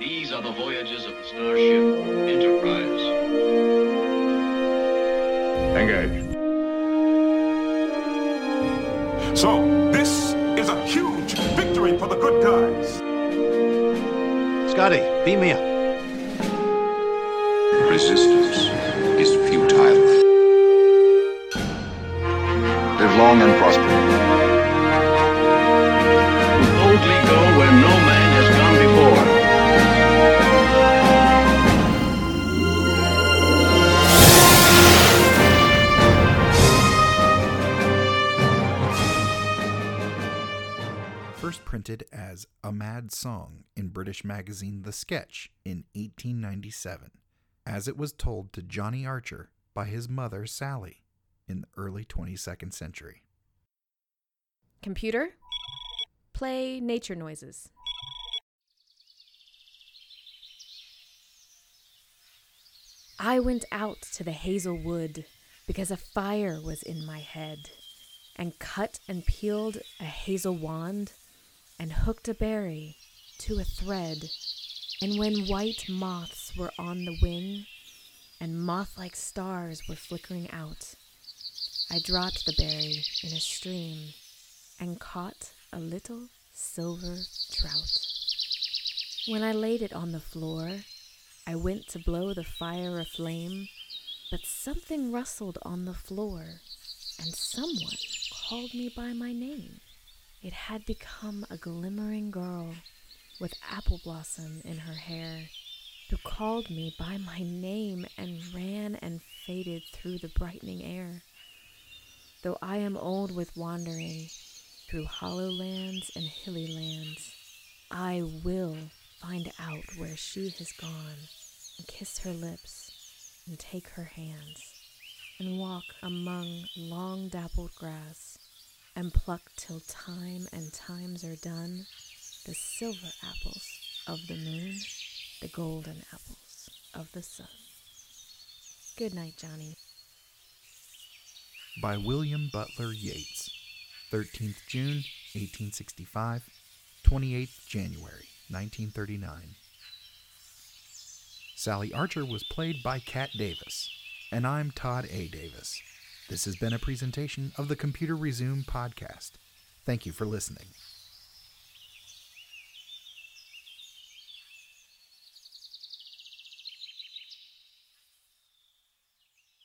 These are the voyages of the starship Enterprise. Engage. So, this is a huge victory for the good guys. Scotty, beam me up. Resistance is futile. Live long and prosper. Boldly go where no First printed as A Mad Song in British magazine The Sketch in 1897, as it was told to Johnny Archer by his mother Sally in the early 22nd century. Computer, play nature noises. I went out to the hazel wood because a fire was in my head, and cut and peeled a hazel wand, and hooked a berry to a thread. And when white moths were on the wing, and moth like stars were flickering out, I dropped the berry in a stream and caught a little silver trout. When I laid it on the floor, I went to blow the fire aflame, but something rustled on the floor, and someone called me by my name. It had become a glimmering girl with apple blossom in her hair, who called me by my name and ran and faded through the brightening air. Though I am old with wandering through hollow lands and hilly lands, I will find out where she has gone and kiss her lips and take her hands and walk among long dappled grass and pluck till time and times are done the silver apples of the moon, the golden apples of the sun. Good night, Johnny. By William Butler Yeats, 13th June 1865, 28th January 1939. Sally Archer was played by Kat Davis, and I'm Todd A. Davis. This has been a presentation of the Computer Resume podcast. Thank you for listening.